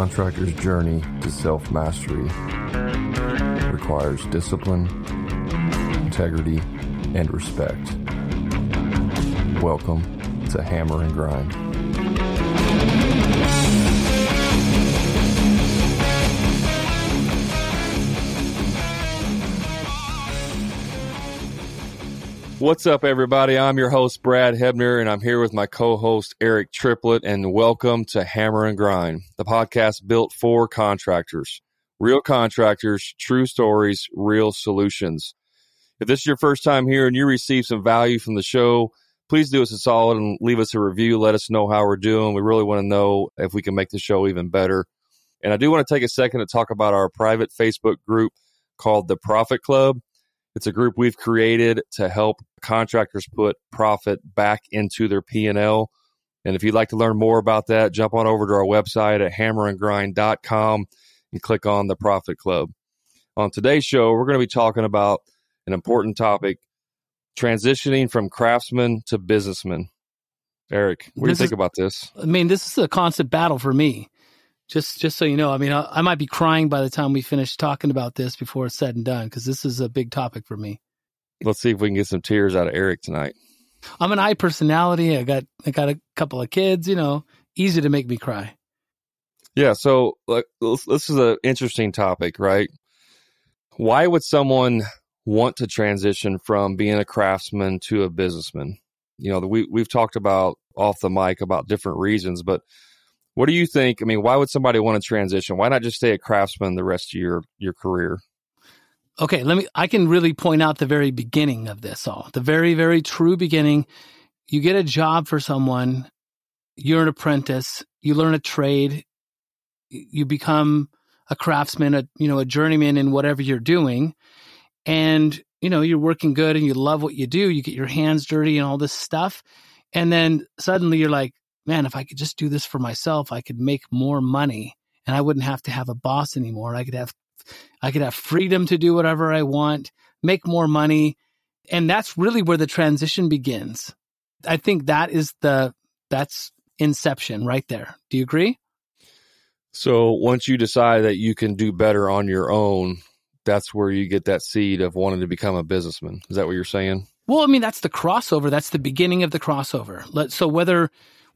contractor's journey to self mastery requires discipline, integrity, and respect. Welcome to Hammer and Grind. What's up, everybody? I'm your host, Brad Hebner, and I'm here with my co host, Eric Triplett, and welcome to Hammer and Grind, the podcast built for contractors. Real contractors, true stories, real solutions. If this is your first time here and you receive some value from the show, please do us a solid and leave us a review. Let us know how we're doing. We really want to know if we can make the show even better. And I do want to take a second to talk about our private Facebook group called the Profit Club. It's a group we've created to help contractors put profit back into their P&L. And if you'd like to learn more about that, jump on over to our website at hammerandgrind.com and click on the Profit Club. On today's show, we're going to be talking about an important topic transitioning from craftsman to businessman. Eric, what do you think is, about this? I mean, this is a constant battle for me. Just, just so you know, I mean, I, I might be crying by the time we finish talking about this before it's said and done because this is a big topic for me. Let's see if we can get some tears out of Eric tonight. I'm an I personality. I got, I got a couple of kids. You know, easy to make me cry. Yeah. So, like, this is an interesting topic, right? Why would someone want to transition from being a craftsman to a businessman? You know, we we've talked about off the mic about different reasons, but what do you think? I mean, why would somebody want to transition? Why not just stay a craftsman the rest of your your career? Okay, let me I can really point out the very beginning of this all. The very very true beginning. You get a job for someone, you're an apprentice, you learn a trade, you become a craftsman, a you know, a journeyman in whatever you're doing. And you know, you're working good and you love what you do, you get your hands dirty and all this stuff. And then suddenly you're like, man, if I could just do this for myself, I could make more money and I wouldn't have to have a boss anymore. I could have, I could have freedom to do whatever I want, make more money. And that's really where the transition begins. I think that is the, that's inception right there. Do you agree? So once you decide that you can do better on your own, that's where you get that seed of wanting to become a businessman. Is that what you're saying? Well, I mean, that's the crossover. That's the beginning of the crossover. So whether,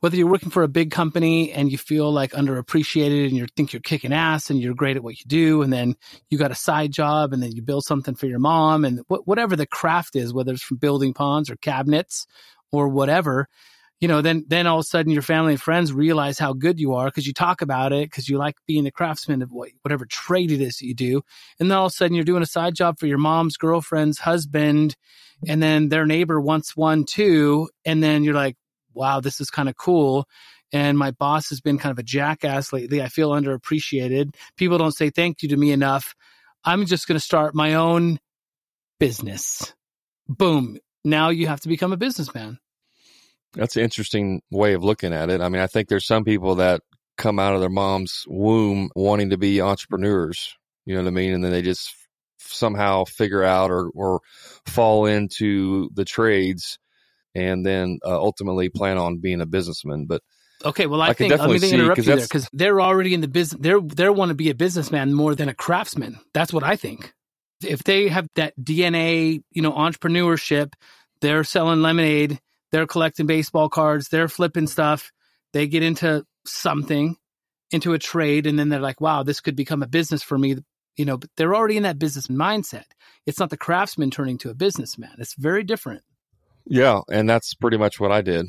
whether you're working for a big company and you feel like underappreciated and you think you're kicking ass and you're great at what you do, and then you got a side job and then you build something for your mom and wh- whatever the craft is, whether it's from building ponds or cabinets or whatever, you know, then then all of a sudden your family and friends realize how good you are because you talk about it because you like being a craftsman of what, whatever trade it is that you do, and then all of a sudden you're doing a side job for your mom's girlfriend's husband, and then their neighbor wants one too, and then you're like, wow, this is kind of cool. And my boss has been kind of a jackass lately. I feel underappreciated. People don't say thank you to me enough. I'm just going to start my own business. Boom. Now you have to become a businessman. That's an interesting way of looking at it. I mean, I think there's some people that come out of their mom's womb wanting to be entrepreneurs. You know what I mean? And then they just somehow figure out or, or fall into the trades and then uh, ultimately plan on being a businessman. But okay, well, I, I think let me interrupt you there because they're already in the business. They're they want to be a businessman more than a craftsman. That's what I think. If they have that DNA, you know, entrepreneurship, they're selling lemonade, they're collecting baseball cards, they're flipping stuff. They get into something, into a trade, and then they're like, "Wow, this could become a business for me." You know, but they're already in that business mindset. It's not the craftsman turning to a businessman. It's very different. Yeah, and that's pretty much what I did.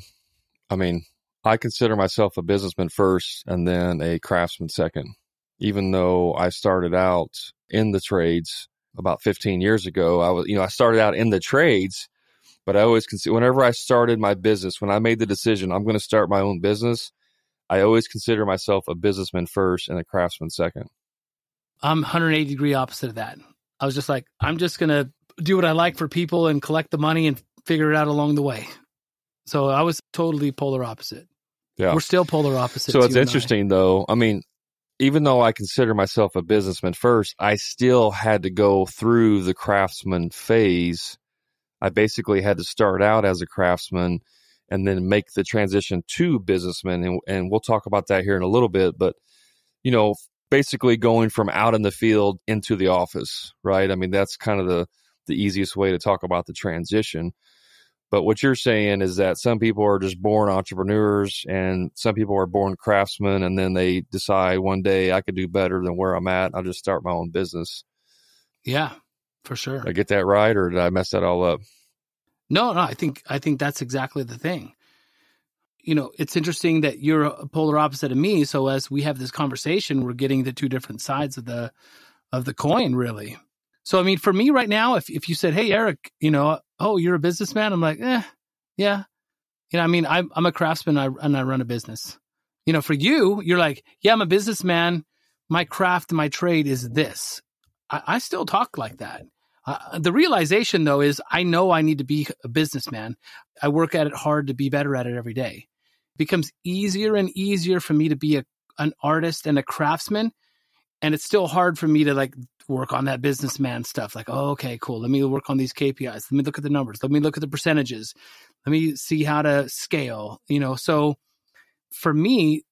I mean, I consider myself a businessman first and then a craftsman second. Even though I started out in the trades about 15 years ago, I was, you know, I started out in the trades, but I always consider whenever I started my business, when I made the decision I'm going to start my own business, I always consider myself a businessman first and a craftsman second. I'm 180 degree opposite of that. I was just like, I'm just going to do what I like for people and collect the money and figure it out along the way. So I was totally polar opposite. Yeah. We're still polar opposite. So it's interesting I. though. I mean, even though I consider myself a businessman first, I still had to go through the craftsman phase. I basically had to start out as a craftsman and then make the transition to businessman. And, and we'll talk about that here in a little bit. But, you know, basically going from out in the field into the office, right? I mean, that's kind of the the easiest way to talk about the transition. But what you're saying is that some people are just born entrepreneurs and some people are born craftsmen and then they decide one day I could do better than where I'm at. I'll just start my own business. Yeah, for sure. Did I get that right or did I mess that all up? No, no, I think I think that's exactly the thing. You know, it's interesting that you're a polar opposite of me. So as we have this conversation, we're getting the two different sides of the of the coin, really. So I mean, for me right now, if if you said, "Hey, Eric, you know, oh, you're a businessman," I'm like, eh, yeah, you know, I mean, I'm I'm a craftsman I, and I run a business. You know, for you, you're like, yeah, I'm a businessman. My craft, my trade is this. I, I still talk like that. Uh, the realization, though, is I know I need to be a businessman. I work at it hard to be better at it every day. It becomes easier and easier for me to be a, an artist and a craftsman. And it's still hard for me to like work on that businessman stuff. Like, oh, okay, cool. Let me work on these KPIs. Let me look at the numbers. Let me look at the percentages. Let me see how to scale, you know. So for me,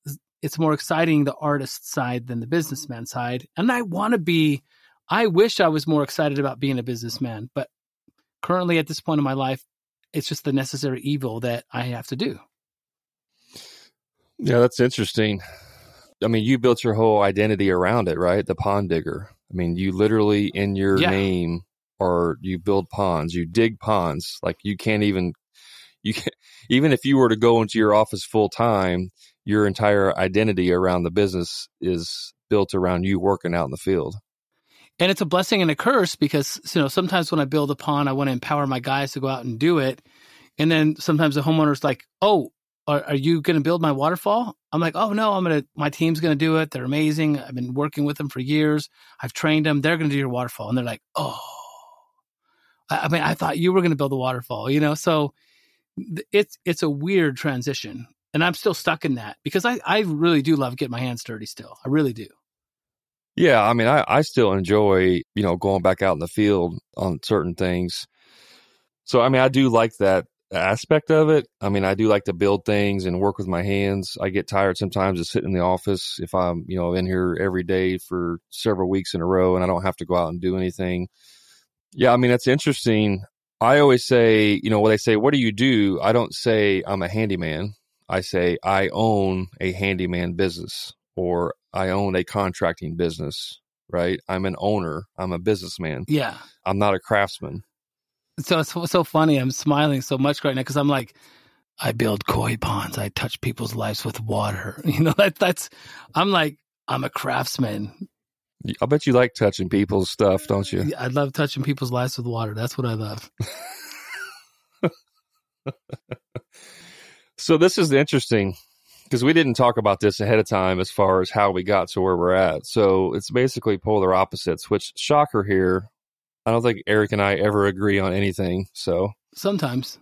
it's more exciting the artist side than the businessman side. And I want to be I wish I was more excited about being a businessman, but currently at this point in my life, it's just the necessary evil that I have to do. Yeah, that's interesting. I mean, you built your whole identity around it, right? The pond digger. I mean, you literally in your yeah. name or you build ponds, you dig ponds. Like you can't even you can even if you were to go into your office full time, your entire identity around the business is built around you working out in the field and it's a blessing and a curse because you know sometimes when I build a pond, I want to empower my guys to go out and do it, and then sometimes the homeowner's like, "Oh, are, are you going to build my waterfall?" I'm like, "Oh no, I'm gonna. My team's going to do it. They're amazing. I've been working with them for years. I've trained them. They're going to do your waterfall." And they're like, "Oh, I, I mean, I thought you were going to build the waterfall." You know, so it's it's a weird transition, and I'm still stuck in that because I I really do love getting my hands dirty. Still, I really do. Yeah, I mean, I, I still enjoy, you know, going back out in the field on certain things. So, I mean, I do like that aspect of it. I mean, I do like to build things and work with my hands. I get tired sometimes of sitting in the office if I'm, you know, in here every day for several weeks in a row and I don't have to go out and do anything. Yeah, I mean, that's interesting. I always say, you know, when they say, what do you do? I don't say I'm a handyman. I say I own a handyman business or I own a contracting business, right? I'm an owner. I'm a businessman. Yeah. I'm not a craftsman. So it's so funny. I'm smiling so much right now because I'm like, I build koi ponds. I touch people's lives with water. You know, that, that's, I'm like, I'm a craftsman. I bet you like touching people's stuff, don't you? I love touching people's lives with water. That's what I love. so this is interesting because we didn't talk about this ahead of time as far as how we got to where we're at. So it's basically polar opposites, which shocker here. I don't think Eric and I ever agree on anything. So sometimes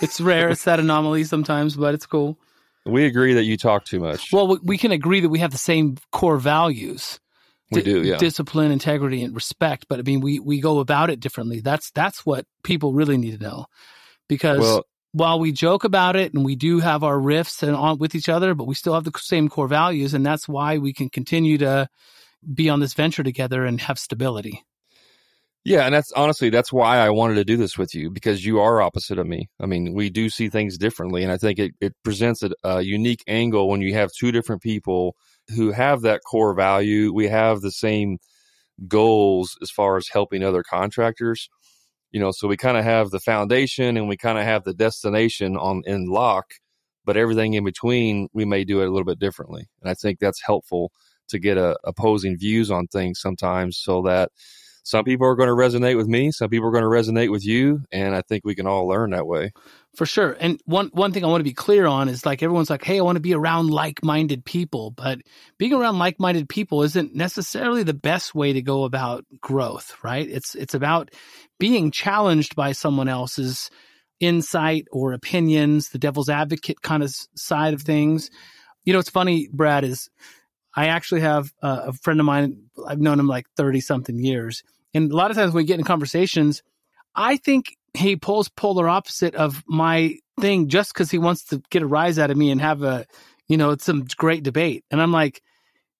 it's rare. it's that anomaly sometimes, but it's cool. We agree that you talk too much. Well, we can agree that we have the same core values. We do, yeah. Discipline, integrity, and respect. But I mean, we we go about it differently. That's that's what people really need to know, because well, while we joke about it and we do have our riffs and on with each other, but we still have the same core values, and that's why we can continue to be on this venture together and have stability. Yeah, and that's honestly that's why I wanted to do this with you because you are opposite of me. I mean, we do see things differently, and I think it, it presents a, a unique angle when you have two different people who have that core value. We have the same goals as far as helping other contractors you know so we kind of have the foundation and we kind of have the destination on in lock but everything in between we may do it a little bit differently and i think that's helpful to get a, opposing views on things sometimes so that some people are going to resonate with me some people are going to resonate with you and i think we can all learn that way. For sure. And one one thing i want to be clear on is like everyone's like hey i want to be around like-minded people but being around like-minded people isn't necessarily the best way to go about growth right? It's it's about being challenged by someone else's insight or opinions the devil's advocate kind of side of things. You know it's funny brad is I actually have a friend of mine. I've known him like 30 something years. And a lot of times when we get in conversations, I think he pulls polar opposite of my thing just because he wants to get a rise out of me and have a, you know, some great debate. And I'm like,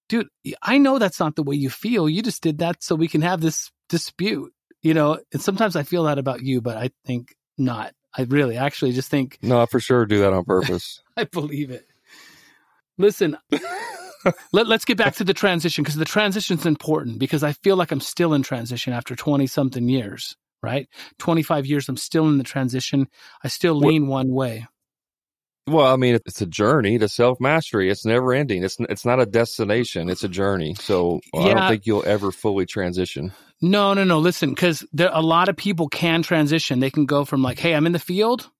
dude, I know that's not the way you feel. You just did that so we can have this dispute, you know? And sometimes I feel that about you, but I think not. I really actually just think. No, I for sure do that on purpose. I believe it. Listen, let, us get back to the transition because the transition is important because I feel like I'm still in transition after 20 something years, right? 25 years, I'm still in the transition. I still lean one way. Well, I mean, it's a journey to self mastery. It's never ending. It's it's not a destination. It's a journey. So yeah. I don't think you'll ever fully transition. No, no, no. Listen, because a lot of people can transition. They can go from like, "Hey, I'm in the field.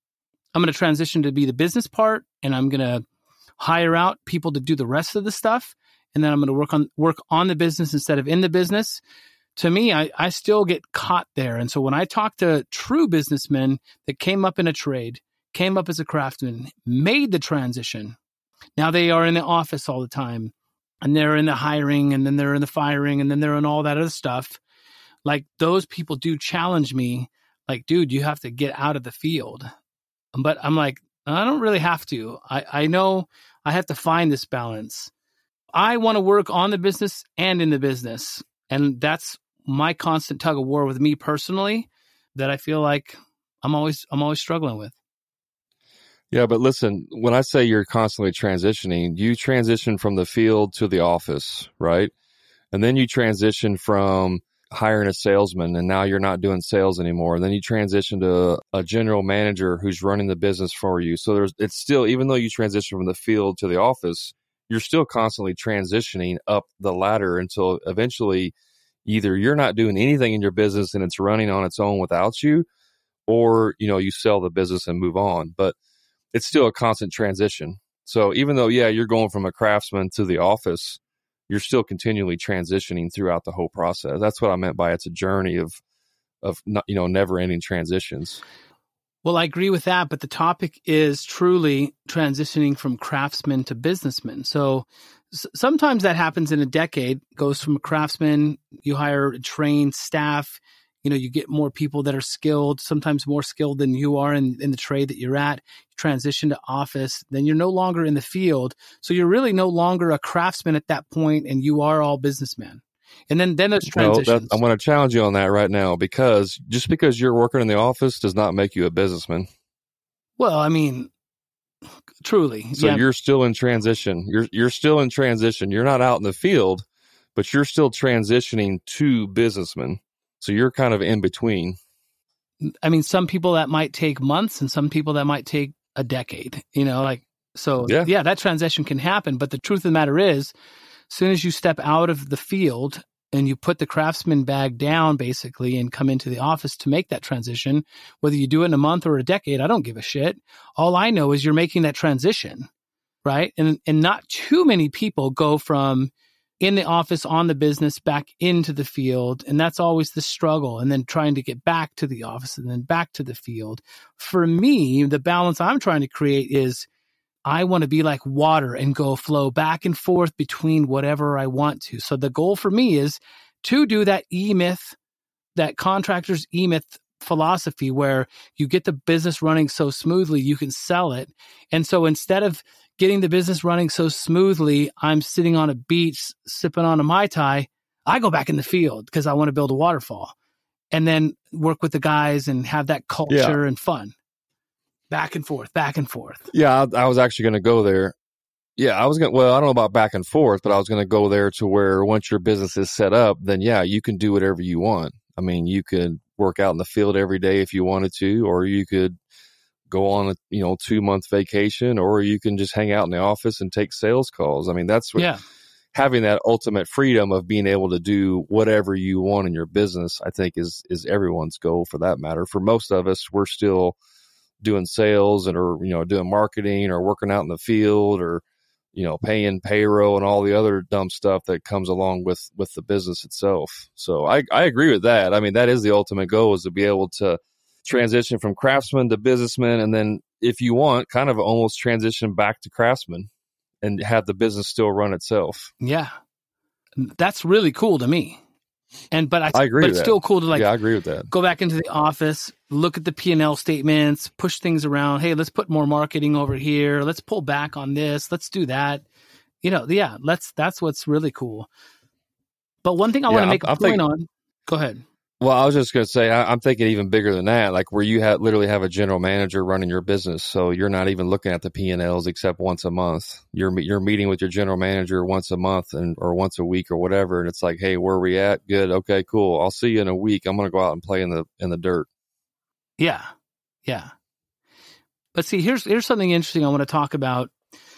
I'm going to transition to be the business part, and I'm going to hire out people to do the rest of the stuff, and then I'm going to work on work on the business instead of in the business." To me, I, I still get caught there. And so when I talk to true businessmen that came up in a trade came up as a craftsman, made the transition. Now they are in the office all the time and they're in the hiring and then they're in the firing and then they're in all that other stuff. Like those people do challenge me, like, dude, you have to get out of the field. But I'm like, I don't really have to. I, I know I have to find this balance. I want to work on the business and in the business. And that's my constant tug of war with me personally that I feel like I'm always I'm always struggling with. Yeah, but listen, when I say you're constantly transitioning, you transition from the field to the office, right? And then you transition from hiring a salesman and now you're not doing sales anymore. And then you transition to a general manager who's running the business for you. So there's it's still even though you transition from the field to the office, you're still constantly transitioning up the ladder until eventually either you're not doing anything in your business and it's running on its own without you or you know you sell the business and move on. But it's still a constant transition. So even though, yeah, you're going from a craftsman to the office, you're still continually transitioning throughout the whole process. That's what I meant by it's a journey of, of not, you know, never ending transitions. Well, I agree with that, but the topic is truly transitioning from craftsman to businessman. So sometimes that happens in a decade, goes from a craftsman, you hire a trained staff, you know you get more people that are skilled sometimes more skilled than you are in, in the trade that you're at you transition to office then you're no longer in the field so you're really no longer a craftsman at that point and you are all businessmen and then then there's transitions. No, I'm going to challenge you on that right now because just because you're working in the office does not make you a businessman. Well, I mean, truly. So yeah. you're still in transition. You're you're still in transition. You're not out in the field, but you're still transitioning to businessman. So you're kind of in between. I mean, some people that might take months and some people that might take a decade, you know, like, so yeah, yeah that transition can happen. But the truth of the matter is, as soon as you step out of the field and you put the craftsman bag down basically and come into the office to make that transition, whether you do it in a month or a decade, I don't give a shit. All I know is you're making that transition, right? And and not too many people go from in the office on the business back into the field. And that's always the struggle. And then trying to get back to the office and then back to the field. For me the balance i'm trying to create is i want to be like water and go flow back and forth between whatever i want to. So the goal for me is to do that e-myth that contractors e-myth philosophy where you get the business running so smoothly you can sell it. And so instead of getting the business running so smoothly, I'm sitting on a beach sipping on a Mai Tai. I go back in the field because I want to build a waterfall and then work with the guys and have that culture yeah. and fun. Back and forth, back and forth. Yeah, I, I was actually going to go there. Yeah, I was going to, well, I don't know about back and forth, but I was going to go there to where once your business is set up, then yeah, you can do whatever you want. I mean, you could work out in the field every day if you wanted to, or you could go on a you know two month vacation, or you can just hang out in the office and take sales calls. I mean, that's what. Yeah. Having that ultimate freedom of being able to do whatever you want in your business, I think is is everyone's goal for that matter. For most of us, we're still doing sales and or you know doing marketing or working out in the field or you know paying payroll and all the other dumb stuff that comes along with with the business itself so i i agree with that i mean that is the ultimate goal is to be able to transition from craftsman to businessman, and then if you want, kind of almost transition back to craftsman and have the business still run itself. Yeah, that's really cool to me. And but I, I agree. But it's that. still cool to like. Yeah, I agree with that. Go back into the office, look at the P and L statements, push things around. Hey, let's put more marketing over here. Let's pull back on this. Let's do that. You know, yeah, let's that's what's really cool. But one thing I Yeah, want to make a I'm point thinking- on. Go ahead. Well, I was just going to say, I, I'm thinking even bigger than that, like where you have literally have a general manager running your business. So you're not even looking at the P and Ls except once a month. You're, you're meeting with your general manager once a month and, or once a week or whatever. And it's like, Hey, where are we at? Good. Okay, cool. I'll see you in a week. I'm going to go out and play in the, in the dirt. Yeah. Yeah. But see, here's here's something interesting I want to talk about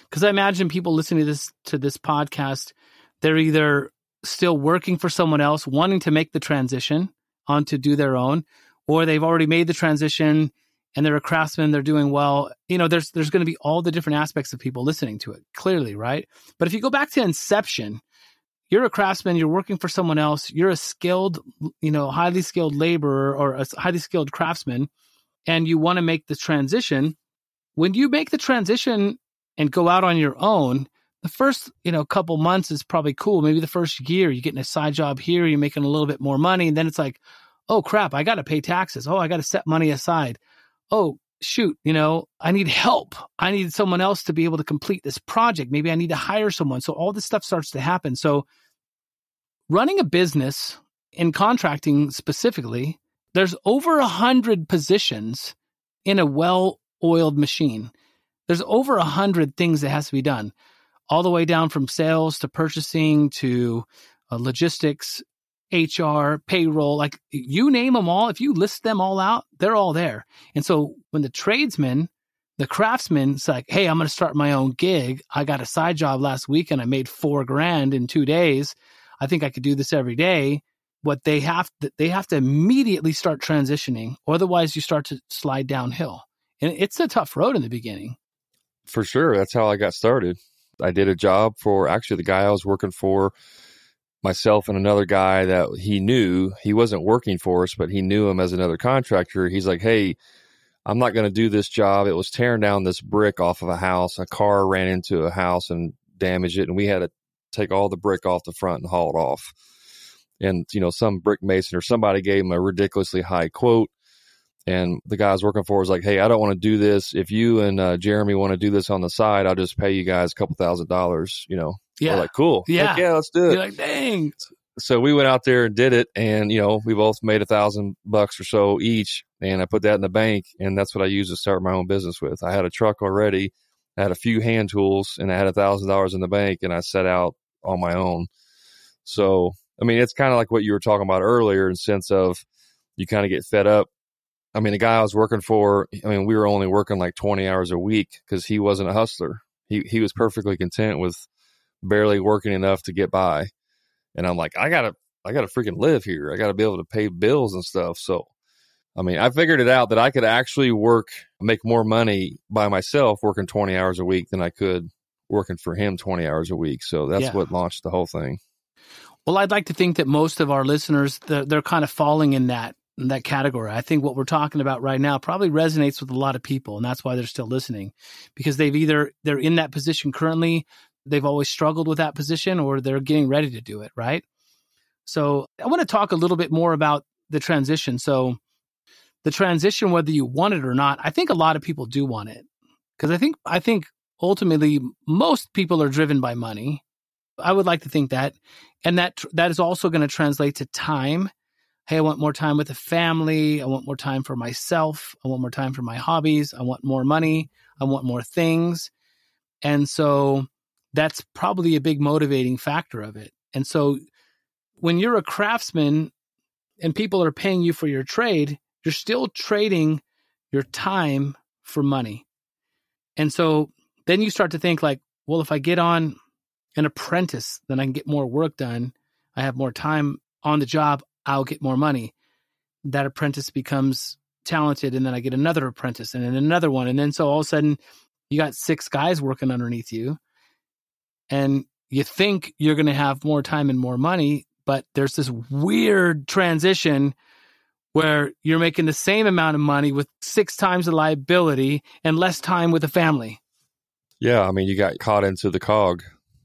because I imagine people listening to this to this podcast, they're either still working for someone else, wanting to make the transition on to do their own, or they've already made the transition and they're a craftsman, they're doing well. You know, there's there's going to be all the different aspects of people listening to it, clearly, right? But if you go back to inception, you're a craftsman, you're working for someone else, you're a skilled, you know, highly skilled laborer or a highly skilled craftsman, and you want to make the transition. When you make the transition and go out on your own, the first, you know, couple months is probably cool. Maybe the first year you're getting a side job here, you're making a little bit more money, and then it's like, oh crap, I got to pay taxes. Oh, I got to set money aside. Oh, shoot, you know, I need help. I need someone else to be able to complete this project. Maybe I need to hire someone. So all this stuff starts to happen. So running a business in contracting specifically, there's over a hundred positions in a well-oiled machine. There's over a hundred things that has to be done, all the way down from sales to purchasing to uh, logistics, HR, payroll, like you name them all. If you list them all out, they're all there. And so when the tradesman, the craftsman's like, Hey, I'm going to start my own gig. I got a side job last week and I made four grand in two days. I think I could do this every day. What they have to, they have to immediately start transitioning. Otherwise you start to slide downhill. And it's a tough road in the beginning. For sure. That's how I got started. I did a job for actually the guy I was working for, myself and another guy that he knew. He wasn't working for us, but he knew him as another contractor. He's like, Hey, I'm not going to do this job. It was tearing down this brick off of a house. A car ran into a house and damaged it. And we had to take all the brick off the front and haul it off. And, you know, some brick mason or somebody gave him a ridiculously high quote. And the guy I was working for was like, Hey, I don't want to do this. If you and uh, Jeremy want to do this on the side, I'll just pay you guys a couple thousand dollars, you know. Yeah. We're like, cool. Yeah. Heck yeah, let's do it You're like, dang. so we went out there and did it and you know we both made a thousand bucks or so each and i put that in the bank and that's what i used to start my own business with i had a truck already i had a few hand tools and i had a thousand dollars in the bank and i set out on my own so i mean it's kind of like what you were talking about earlier in sense of you kind of get fed up i mean the guy i was working for i mean we were only working like 20 hours a week because he wasn't a hustler he, he was perfectly content with barely working enough to get by and I'm like, I gotta, I gotta freaking live here. I gotta be able to pay bills and stuff. So, I mean, I figured it out that I could actually work, make more money by myself working 20 hours a week than I could working for him 20 hours a week. So that's Yeah. what launched the whole thing. Well, I'd like to think that most of our listeners they're, they're kind of falling in that that category. I think what we're talking about right now probably resonates with a lot of people, and that's why they're still listening because they've either they're in that position currently, they've always struggled with that position, or they're getting ready to do it. Right. So I want to talk a little bit more about the transition. So the transition, whether you want it or not, I think a lot of people do want it because I think I think ultimately most people are driven by money. I would like to think that and that that is also going to translate to time hey i want more time with the family. I want more time for myself. I want more time for my hobbies. I want more money. I want more things. And so that's probably a big motivating factor of it. And so when you're a craftsman and people are paying you for your trade you're still trading your time for money. And so then you start to think like well if i get on an apprentice then i can get more work done. I have more time on the job, I'll get more money. That apprentice becomes talented, and then I get another apprentice and then another one. And then so all of a sudden, you got six guys working underneath you, and you think you're going to have more time and more money, but there's this weird transition where you're making the same amount of money with six times the liability and less time with the family. Yeah. I mean, you got caught into the cog.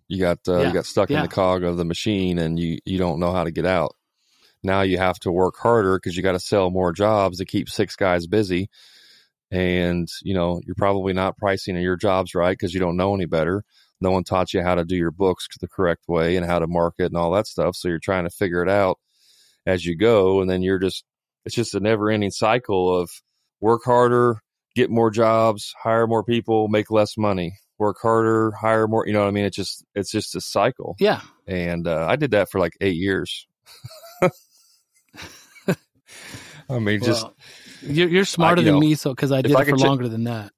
You got, uh, Yeah. you got stuck Yeah. in the cog of the machine and you, you don't know how to get out. Now you have to work harder because you got to sell more jobs to keep six guys busy. And, you know, you're probably not pricing your jobs right because you don't know any better. No one taught you how to do your books the correct way and how to market and all that stuff. So you're trying to figure it out as you go. And then you're just, it's just a never ending cycle of work harder, get more jobs, hire more people, make less money, work harder, hire more. You know what I mean? It's just, it's just a cycle. Yeah. And uh, I did that for like eight years. I mean, just Well, you're, you're smarter you than know, me, so because I did I it for check- longer than that.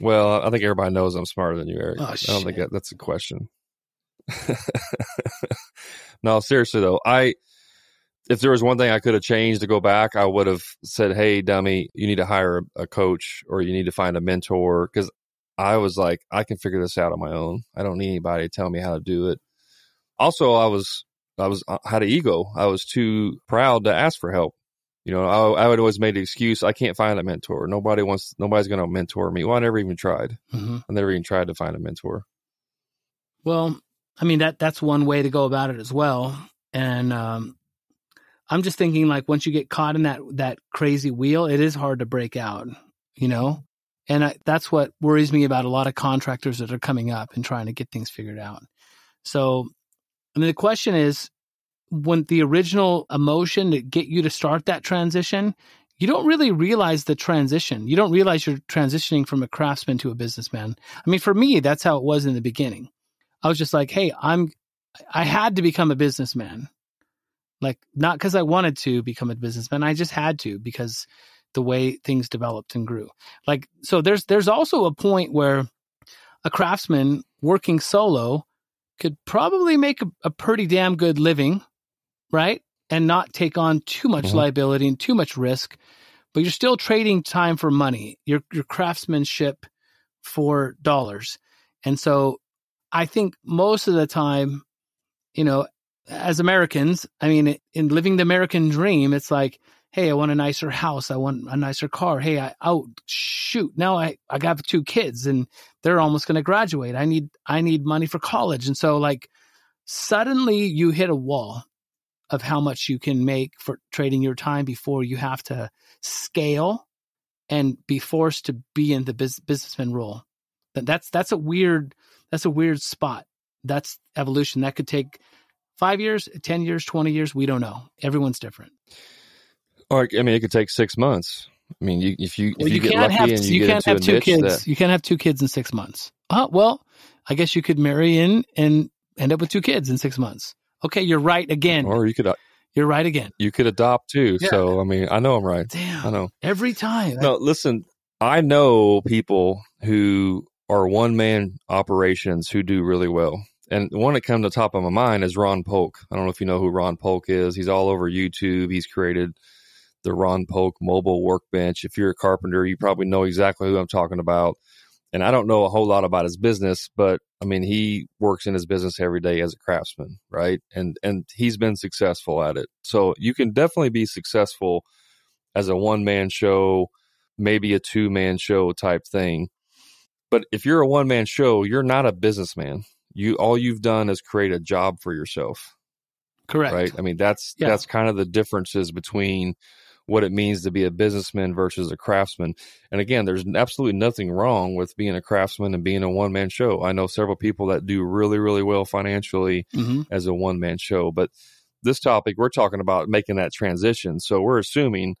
Well, I think everybody knows I'm smarter than you, Eric. Oh, I don't think that, that's a question. no, seriously though, I if there was one thing I could have changed to go back, I would have said, "Hey, dummy, you need to hire a, a coach or you need to find a mentor." Because I was like, I can figure this out on my own. I don't need anybody to tell me how to do it. Also, I was I was I had an ego. I was too proud to ask for help. You know, I, I would always made the excuse, I can't find a mentor. Nobody wants, nobody's going to mentor me. Well, I never even tried. hmm I never even tried to find a mentor. Well, I mean that that's one way to go about it as well. And um, I'm just thinking, like, once you get caught in that that crazy wheel, it is hard to break out. You know, and I, that's what worries me about a lot of contractors that are coming up and trying to get things figured out. So, I mean, the question is, when the original emotion to get you to start that transition, you don't really realize the transition. You don't realize you're transitioning from a craftsman to a businessman. I mean, for me, that's how it was in the beginning. I was just like, hey, I'm, I had to become a businessman. Like, not because I wanted to become a businessman. I just had to because the way things developed and grew. Like, so there's, there's also a point where a craftsman working solo could probably make a, a pretty damn good living, right? And not take on too much Mhm. liability and too much risk, but you're still trading time for money, your, your craftsmanship for dollars. And so I think most of the time, you know, as Americans, I mean, in living the American dream, it's like, hey, I want a nicer house. I want a nicer car. Hey, I, oh, shoot. Now I, I got two kids and they're almost going to graduate. I need, I need money for college. And so like suddenly you hit a wall of how much you can make for trading your time before you have to scale and be forced to be in the bus- businessman role. That's that's a weird that's a weird spot. That's evolution. That could take five years, ten years, twenty years. We don't know. Everyone's different. Or, I mean, it could take six months. I mean, you, if you, Well, if you, get can't lucky have and you, you get can't have a two kids. that, You can't have two kids in six months. Oh well, I guess you could marry in and end up with two kids in six months. Okay, you're right again. or you could, uh, You're right again. you could adopt too. Yeah. So, I mean, I know I'm right. Damn. I know. Every time. No, listen, I know people who are one man operations who do really well. And the one that comes to the top of my mind is Ron Paulk. I don't know if you know who Ron Paulk is. He's all over YouTube. He's created the Ron Paulk mobile workbench. If you're a carpenter, you probably know exactly who I'm talking about. And I don't know a whole lot about his business, but I mean, he works in his business every day as a craftsman, right? And and he's been successful at it. So you can definitely be successful as a one man show, maybe a two man show type thing. But if you're a one man show, you're not a businessman. You all you've done is create a job for yourself, Correct. right? I mean, that's Yeah. that's kind of the differences between what it means to be a businessman versus a craftsman. And again, there's absolutely nothing wrong with being a craftsman and being a one man show. I know several people that do really, really well financially hmm as a one man show. But this topic, we're talking about making that transition. So we're assuming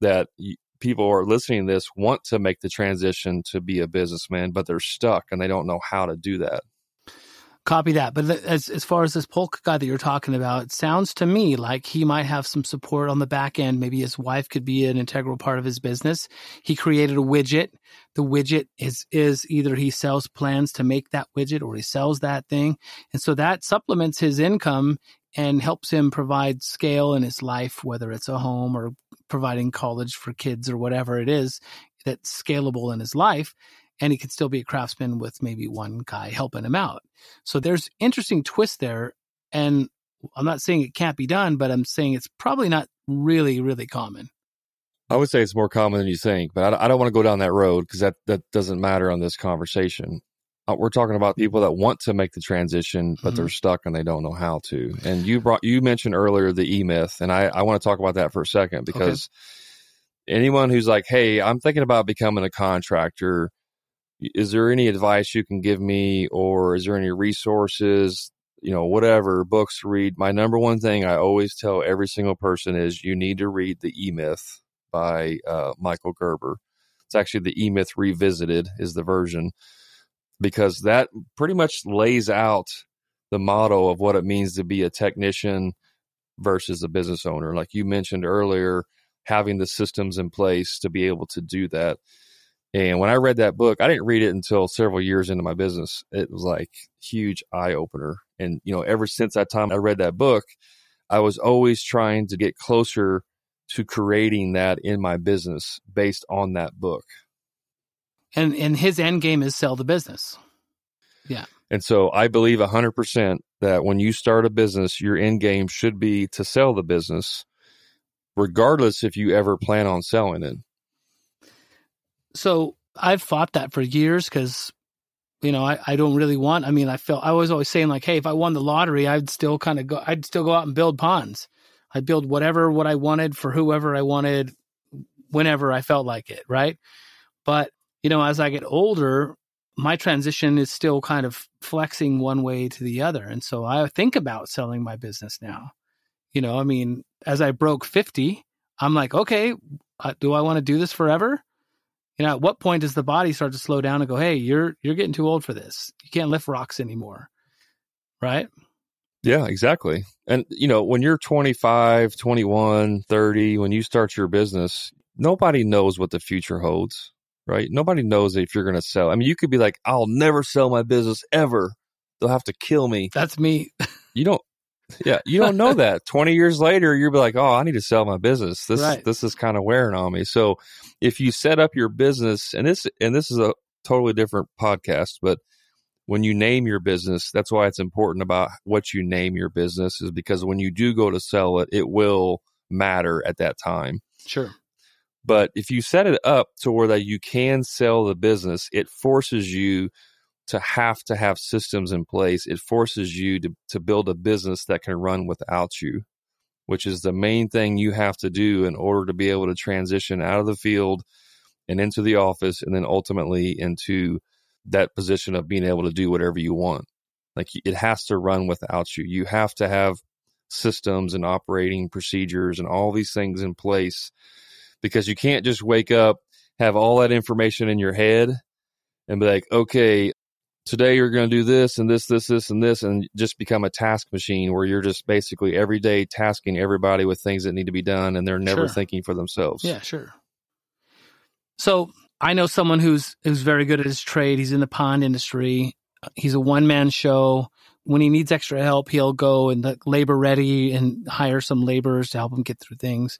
that people who are listening to this want to make the transition to be a businessman, but they're stuck and they don't know how to do that. Copy that. But as as far as this Paulk guy that you're talking about, it sounds to me like he might have some support on the back end. Maybe his wife could be an integral part of his business. He created a widget. The widget is is either he sells plans to make that widget or he sells that thing. And so that supplements his income and helps him provide scale in his life, whether it's a home or providing college for kids or whatever it is that's scalable in his life. And he could still be a craftsman with maybe one guy helping him out. So there's interesting twist there. And I'm not saying it can't be done, but I'm saying it's probably not really, really common. I would say it's more common than you think, but I, I don't want to go down that road because that, that doesn't matter on this conversation. Uh, we're talking about people that want to make the transition, but they're stuck and they don't know how to. And you brought you mentioned earlier the E Myth, and I, I want to talk about that for a second because anyone who's like, "Hey, I'm thinking about becoming a contractor," is there any advice you can give me or is there any resources you know whatever books to read? My number one thing i always tell every single person is you need to read the e-myth by uh, michael gerber. It's actually the e-myth revisited is the version because that pretty much lays out the model of what it means to be a technician versus a business owner. Like you mentioned earlier having the systems in place to be able to do that and when I read that book, I didn't read it until several years into my business. It was like huge eye opener. And, you know, ever since that time I read that book, I was always trying to get closer to creating that in my business based on that book. And and his end game is sell the business. Yeah. And so I believe 100% that when you start a business, your end game should be to sell the business, regardless if you ever plan on selling it. So I've fought that for years because, you know, I, I don't really want, I mean, I felt, I was always saying like, hey, if I won the lottery, I'd still kind of go, I'd still go out and build ponds. I'd build whatever, what I wanted for whoever I wanted, whenever I felt like it. Right. But, you know, as I get older, my transition is still kind of flexing one way to the other. And so I think about selling my business now. You know, I mean, as I broke 50, I'm like, okay, uh, do I want to do this forever? You know, at what point does the body start to slow down and go, "Hey, you're you're getting too old for this. You can't lift rocks anymore." Right? Yeah, exactly. And you know, when you're 25, 21, 30, when you start your business, nobody knows what the future holds, right? Nobody knows if you're going to sell. I mean, you could be like, "I'll never sell my business ever. They'll have to kill me." That's me. you don't yeah, you don't know that. 20 years later, you'll be like, "Oh, I need to sell my business. This right. this is kind of wearing on me." So, if you set up your business and this and this is a totally different podcast, but when you name your business, that's why it's important about what you name your business is because when you do go to sell it, it will matter at that time. Sure. But if you set it up to where that you can sell the business, it forces you to have to have systems in place. It forces you to, to build a business that can run without you, which is the main thing you have to do in order to be able to transition out of the field and into the office and then ultimately into that position of being able to do whatever you want. Like it has to run without you. You have to have systems and operating procedures and all these things in place because you can't just wake up, have all that information in your head and be like, okay, today you're going to do this and this, this, this, and this, and just become a task machine where you're just basically every day tasking everybody with things that need to be done and they're never sure. thinking for themselves. Yeah, sure. So I know someone who's who's very good at his trade. He's in the pond industry. He's a one man show when he needs extra help, he'll go and labor ready and hire some laborers to help him get through things.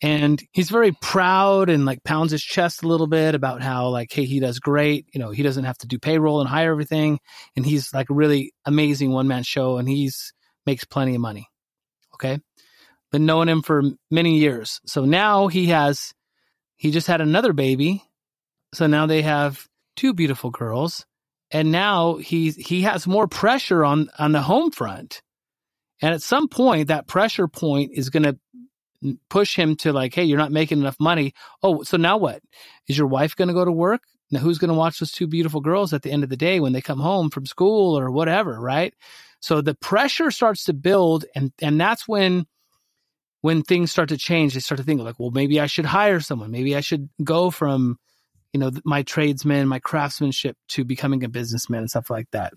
And he's very proud and like pounds his chest a little bit about how like, hey, he does great. You know, he doesn't have to do payroll and hire everything. And he's like a really amazing one man show and he's makes plenty of money. Okay. Been knowing him for many years. So now he has, he just had another baby. So now they have two beautiful girls and now he he has more pressure on on the home front. And at some point that pressure point is going to push him to like hey you're not making enough money. Oh so now what? Is your wife going to go to work? Now who's going to watch those two beautiful girls at the end of the day when they come home from school or whatever right? So the pressure starts to build and and that's when when things start to change. They start to think like well maybe i should hire someone. Maybe i should go from you know, my tradesman, my craftsmanship to becoming a businessman and stuff like that.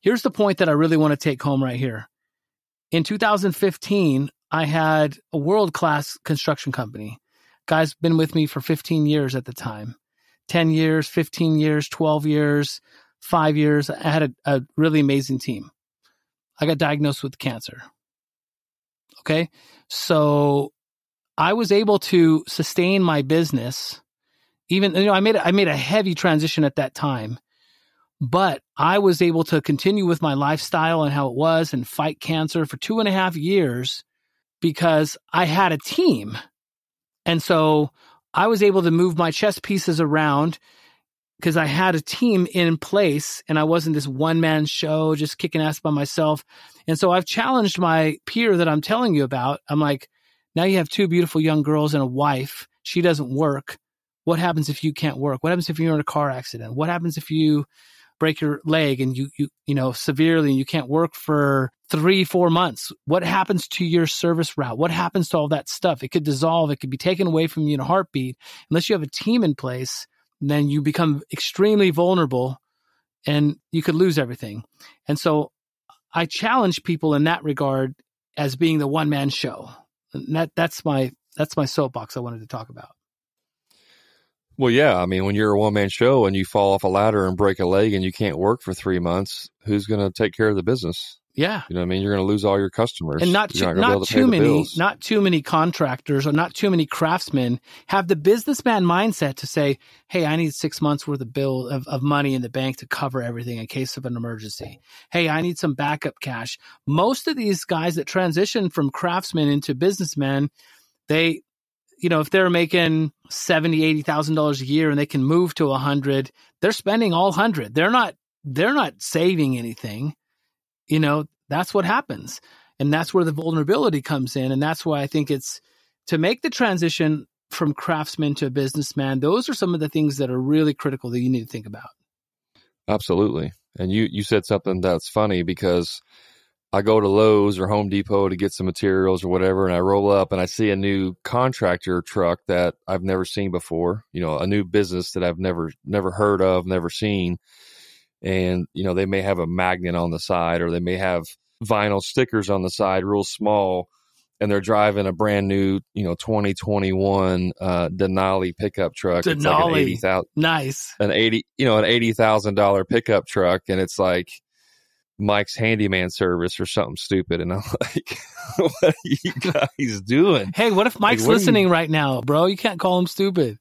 Here's the point that I really want to take home right here. In 2015, I had a world class construction company. Guy's been with me for 15 years at the time 10 years, 15 years, 12 years, five years. I had a, a really amazing team. I got diagnosed with cancer. Okay. So I was able to sustain my business even you know i made i made a heavy transition at that time but i was able to continue with my lifestyle and how it was and fight cancer for two and a half years because i had a team. And so i was able to move my chess pieces around because i had a team in place and i wasn't this one man show just kicking ass by myself. And so i've challenged my peer that i'm telling you about. I'm like now you have two beautiful young girls and a wife. She doesn't work What happens if you can't work? What happens if you're in a car accident? What happens if you break your leg and you you you know severely and you can't work for three four months? What happens to your service route? What happens to all that stuff? It could dissolve. It could be taken away from you in a heartbeat. Unless you have a team in place then you become extremely vulnerable and you could lose everything. And so i challenge people in that regard as being the one man show. And that that's my that's my soapbox i wanted to talk about Well, yeah. I mean, when you're a one man show and you fall off a ladder and break a leg and you can't work for three months, who's going to take care of the business? yeah You know what I mean? You're going to lose all your customers. and not too, able not to too many not too many contractors or not too many craftsmen have the businessman mindset to say hey i need six months worth of bill of, of money in the bank to cover everything in case of an emergency hey i need some backup cash most of these guys that transition from craftsmen into businessmen they you know if they're making 70 80 thousand dollars a year and they can move to a hundred they're spending all hundred. They're not they're not saving anything. You know that's what happens. And that's where the vulnerability comes in. And that's why i think it's to make the transition from craftsman to a businessman those are some of the things that are really critical that you need to think about. Absolutely. And you you said something that's funny because I go to Lowe's or Home Depot to get some materials or whatever, and I roll up and I see a new contractor truck that I've never seen before. You know, a new business that I've never never heard of, never seen. And you know, they may have a magnet on the side, or they may have vinyl stickers on the side, real small. And they're driving a brand new, you know, 2021 uh, Denali pickup truck. It's like an Denali. 80,000 nice an eighty, you know, an eighty thousand dollar pickup truck, and it's like Mike's handyman service or something stupid, and I'm like, what are you guys doing? hey what if mike's what do you- listening right now bro you can't call him stupid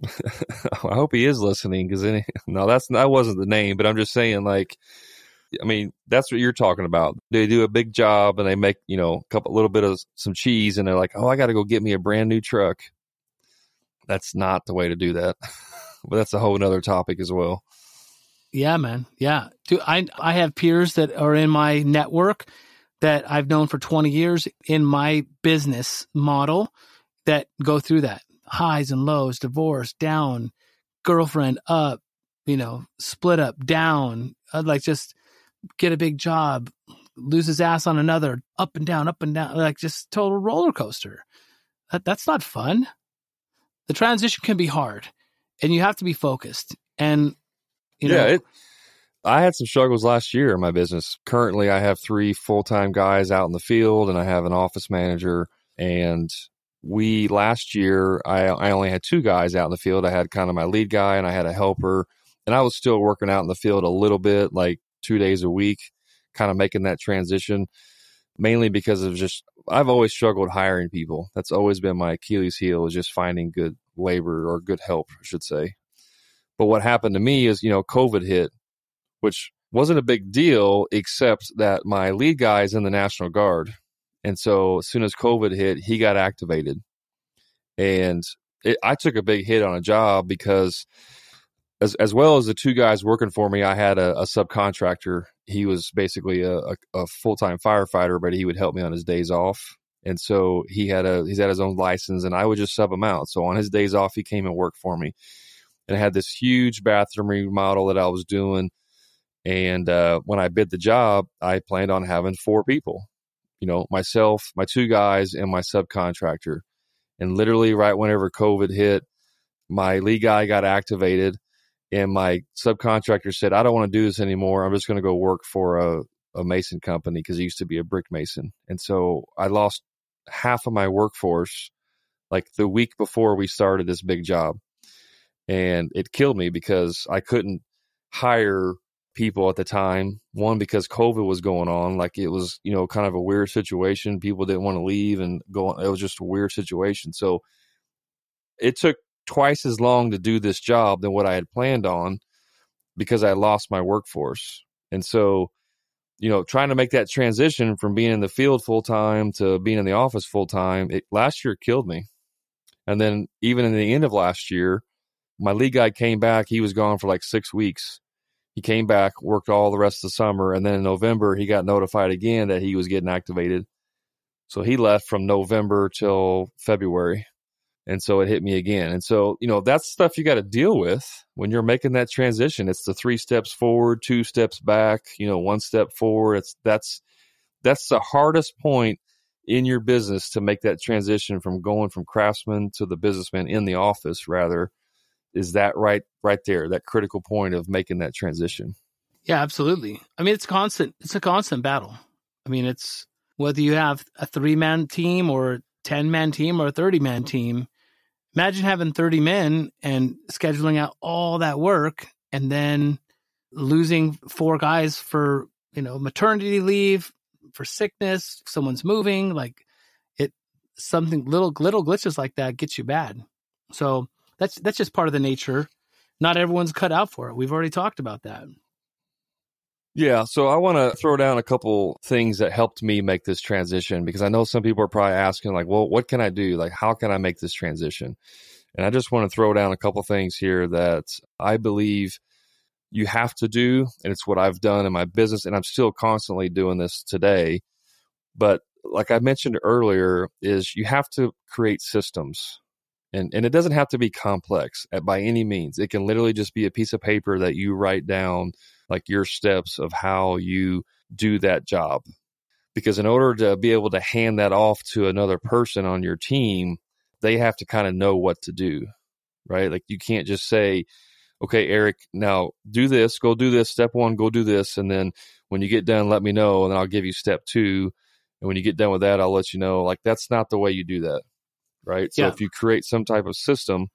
I hope he is listening because any no, that's that wasn't the name, but I'm just saying, like, I mean, that's what you're talking about. They do a big job and they make you know a couple, little bit of some cheese, and they're like, oh, I got to go get me a brand new truck. That's not the way to do that, but that's a whole nother topic as well. Yeah, man. Yeah. I I have peers that are in my network that I've known for 20 years in my business model that go through that. Highs and lows, divorce, down, girlfriend up, you know, split up, down, uh, like just get a big job, lose his ass on another, up and down, up and down, like just total roller coaster. That, that's not fun. The transition can be hard and you have to be focused. And, you know, yeah, it, I had some struggles last year in my business. Currently, I have three full time guys out in the field, and I have an office manager. And we last year, I, I only had two guys out in the field. I had kind of my lead guy, and I had a helper, and I was still working out in the field a little bit, like two days a week, kind of making that transition. Mainly because of just I've always struggled hiring people. That's always been my Achilles heel is just finding good labor or good help, I should say. But what happened to me is, you know, COVID hit, which wasn't a big deal, except that my lead guy is in the National Guard. And so as soon as COVID hit, he got activated. And it, I took a big hit on a job because, as, as well as the two guys working for me, I had a, a subcontractor. He was basically a, a, a full time firefighter, but he would help me on his days off. And so he had a he's had his own license, and I would just sub him out. So on his days off, he came and worked for me and had this huge bathroom remodel that I was doing. And uh, when I bid the job, I planned on having four people, you know, myself, my two guys, and my subcontractor. And literally, right whenever COVID hit, my lead guy got activated, and my subcontractor said, "I don't want to do this anymore. I'm just going to go work for a, a mason company because he used to be a brick mason." And so I lost half of my workforce, like the week before we started this big job and it killed me because I couldn't hire people at the time. One because COVID was going on, like it was you know kind of a weird situation. People didn't want to leave and go. It was just a weird situation. So it took twice as long to do this job than what I had planned on because I lost my workforce. And so, you know, trying to make that transition from being in the field full time to being in the office full time, it last year killed me. And then even in the end of last year, my lead guy came back. He was gone for like six weeks. He came back, worked all the rest of the summer, and then in November he got notified again that he was getting activated. So he left from November till February. And so it hit me again. And so, you know, that's stuff you got to deal with when you're making that transition. It's the three steps forward, two steps back, you know, one step forward. It's that's that's the hardest point in your business to make that transition from going from craftsman to the businessman in the office rather is that right right there that critical point of making that transition? Yeah absolutely. I mean it's constant it's a constant battle. I mean it's whether you have a three man team or 10 man team or a 30 man team imagine having 30 men and scheduling out all that work and then losing four guys for you know maternity leave for sickness, someone's moving, like it something little little glitches like that gets you bad. So that's that's just part of the nature. Not everyone's cut out for it. We've already talked about that. Yeah, so I want to throw down a couple things that helped me make this transition because I know some people are probably asking like, "Well, what can I do? Like how can I make this transition?" And I just want to throw down a couple things here that I believe you have to do. And it's what I've done in my business. And I'm still constantly doing this today. But like I mentioned earlier, is you have to create systems. And, and it doesn't have to be complex by any means. It can literally just be a piece of paper that you write down, like your steps of how you do that job. Because in order to be able to hand that off to another person on your team, they have to kind of know what to do, right? Like you can't just say, okay, Eric, now do this, go do this. Step one, go do this. And then when you get done, let me know. And I'll give you step two. And when you get done with that, I'll let you know. Like, that's not the way you do that. Right. So yeah. if you create some type of system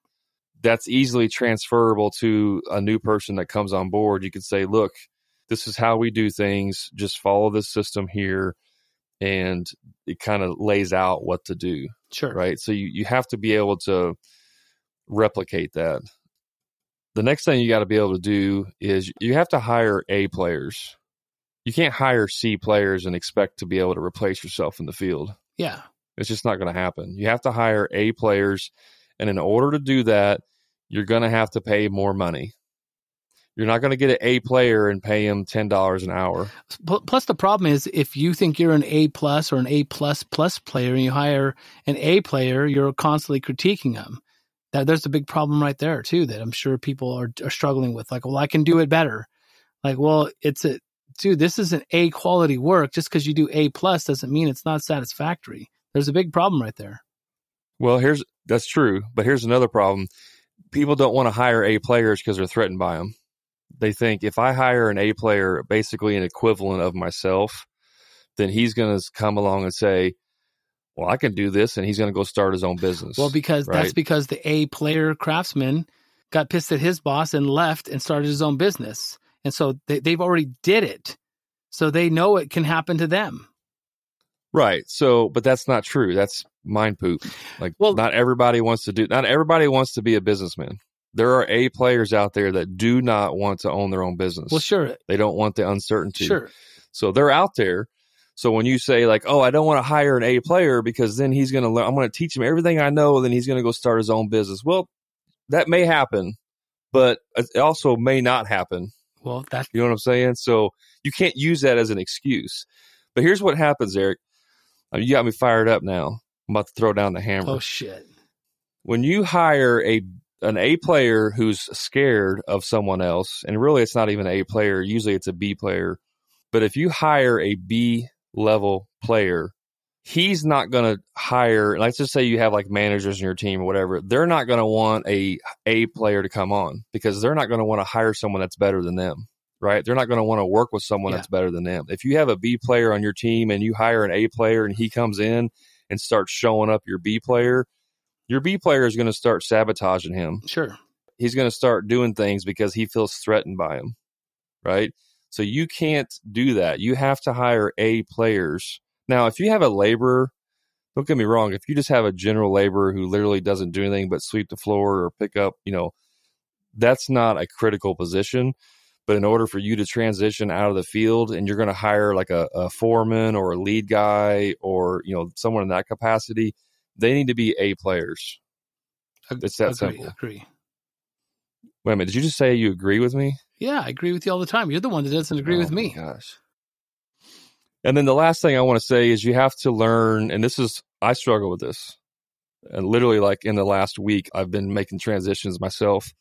that's easily transferable to a new person that comes on board, you could say, look, this is how we do things. Just follow this system here. And it kind of lays out what to do. Sure. Right. So you, you have to be able to replicate that the next thing you got to be able to do is you have to hire A players. You can't hire C players and expect to be able to replace yourself in the field. Yeah. It's just not going to happen. You have to hire A players. And in order to do that, you're going to have to pay more money. You're not going to get an A player and pay him $10 an hour. Plus, the problem is if you think you're an A plus or an A plus plus player and you hire an A player, you're constantly critiquing them that there's a big problem right there too that I'm sure people are, are struggling with. Like, well, I can do it better. Like, well, it's a dude. This is an A quality work. Just because you do A plus doesn't mean it's not satisfactory. There's a big problem right there. Well, here's that's true, but here's another problem. People don't want to hire A players because they're threatened by them. They think if I hire an A player, basically an equivalent of myself, then he's going to come along and say, well, I can do this, and he's going to go start his own business. Well, because right? that's because the A player craftsman got pissed at his boss and left and started his own business, and so they, they've already did it, so they know it can happen to them. Right. So, but that's not true. That's mind poop. Like, well, not everybody wants to do. Not everybody wants to be a businessman. There are A players out there that do not want to own their own business. Well, sure. They don't want the uncertainty. Sure. So they're out there so when you say like, "Oh, I don't want to hire an A player because then he's going to learn, I'm going to teach him everything I know, then he's going to go start his own business." Well, that may happen, but it also may not happen. Well, that you know what I'm saying. So you can't use that as an excuse. But here's what happens, Eric. You got me fired up now. I'm about to throw down the hammer. Oh shit! When you hire a an A player who's scared of someone else, and really it's not even an A player. Usually it's a B player. But if you hire a B level player, he's not going to hire. Let's just say you have like managers in your team or whatever. They're not going to want a A player to come on because they're not going to want to hire someone that's better than them. Right? They're not going to want to work with someone yeah. that's better than them. If you have a B player on your team and you hire an A player and he comes in and starts showing up your B player, your B player is going to start sabotaging him. Sure. He's going to start doing things because he feels threatened by him. Right? So you can't do that. You have to hire A players. Now, if you have a laborer, don't get me wrong, if you just have a general laborer who literally doesn't do anything but sweep the floor or pick up, you know, that's not a critical position. But in order for you to transition out of the field and you're going to hire like a, a foreman or a lead guy or, you know, someone in that capacity, they need to be A players. It's that agree, simple. Agree. Wait a minute. Did you just say you agree with me? Yeah, I agree with you all the time. You're the one that doesn't agree oh with me. Gosh. And then the last thing I want to say is you have to learn, and this is I struggle with this. And literally, like in the last week, I've been making transitions myself.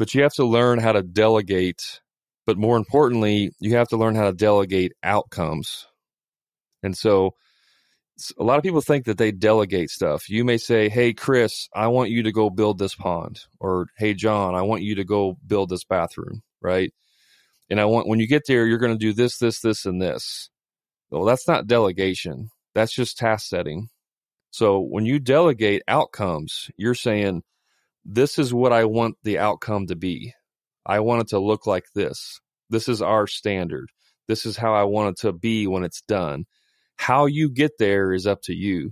But you have to learn how to delegate. But more importantly, you have to learn how to delegate outcomes. And so, a lot of people think that they delegate stuff. You may say, Hey, Chris, I want you to go build this pond. Or, Hey, John, I want you to go build this bathroom. Right. And I want, when you get there, you're going to do this, this, this, and this. Well, that's not delegation. That's just task setting. So when you delegate outcomes, you're saying, This is what I want the outcome to be. I want it to look like this. This is our standard. This is how I want it to be when it's done how you get there is up to you.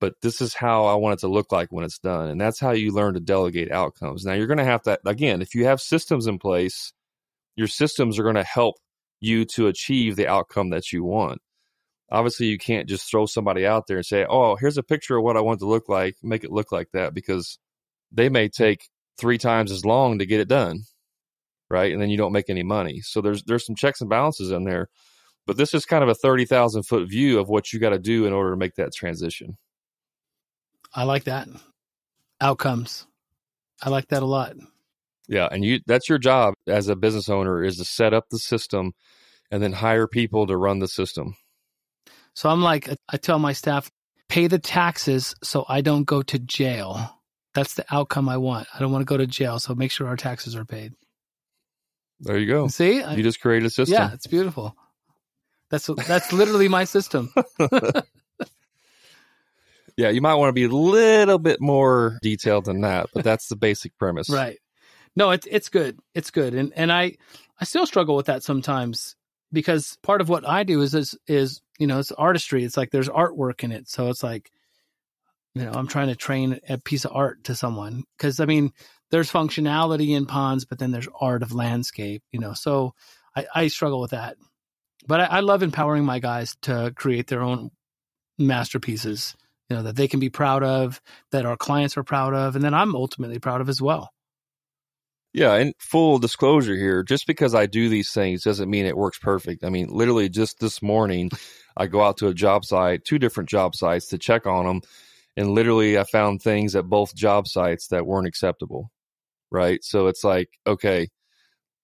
But this is how I want it to look like when it's done. And that's how you learn to delegate outcomes. Now, you're going to have to, again, if you have systems in place, your systems are going to help you to achieve the outcome that you want. Obviously, you can't just throw somebody out there and say, oh, here's a picture of what I want to look like, make it look like that, because they may take three times as long to get it done. Right. And then you don't make any money. So there's there's some checks and balances in there. But this is kind of a 30,000 foot view of what you got to do in order to make that transition. I like that. Outcomes. I like that a lot. Yeah, and you that's your job as a business owner is to set up the system and then hire people to run the system. So I'm like I tell my staff pay the taxes so I don't go to jail. That's the outcome I want. I don't want to go to jail, so make sure our taxes are paid. There you go. See? You just created a system. Yeah, it's beautiful. That's that's literally my system. yeah, you might want to be a little bit more detailed than that, but that's the basic premise. Right. No, it's it's good. It's good. And and I I still struggle with that sometimes because part of what I do is is is, you know, it's artistry. It's like there's artwork in it. So it's like you know, I'm trying to train a piece of art to someone. Cuz I mean, there's functionality in ponds, but then there's art of landscape, you know. So I, I struggle with that. But I, I love empowering my guys to create their own masterpieces you know that they can be proud of that our clients are proud of and then i'm ultimately proud of as well. Yeah and full disclosure here just because i do these things doesn't mean it works perfect. I mean literally just this morning i go out to a job site two different job sites to check on them and literally i found things at both job sites that weren't acceptable right so it's like okay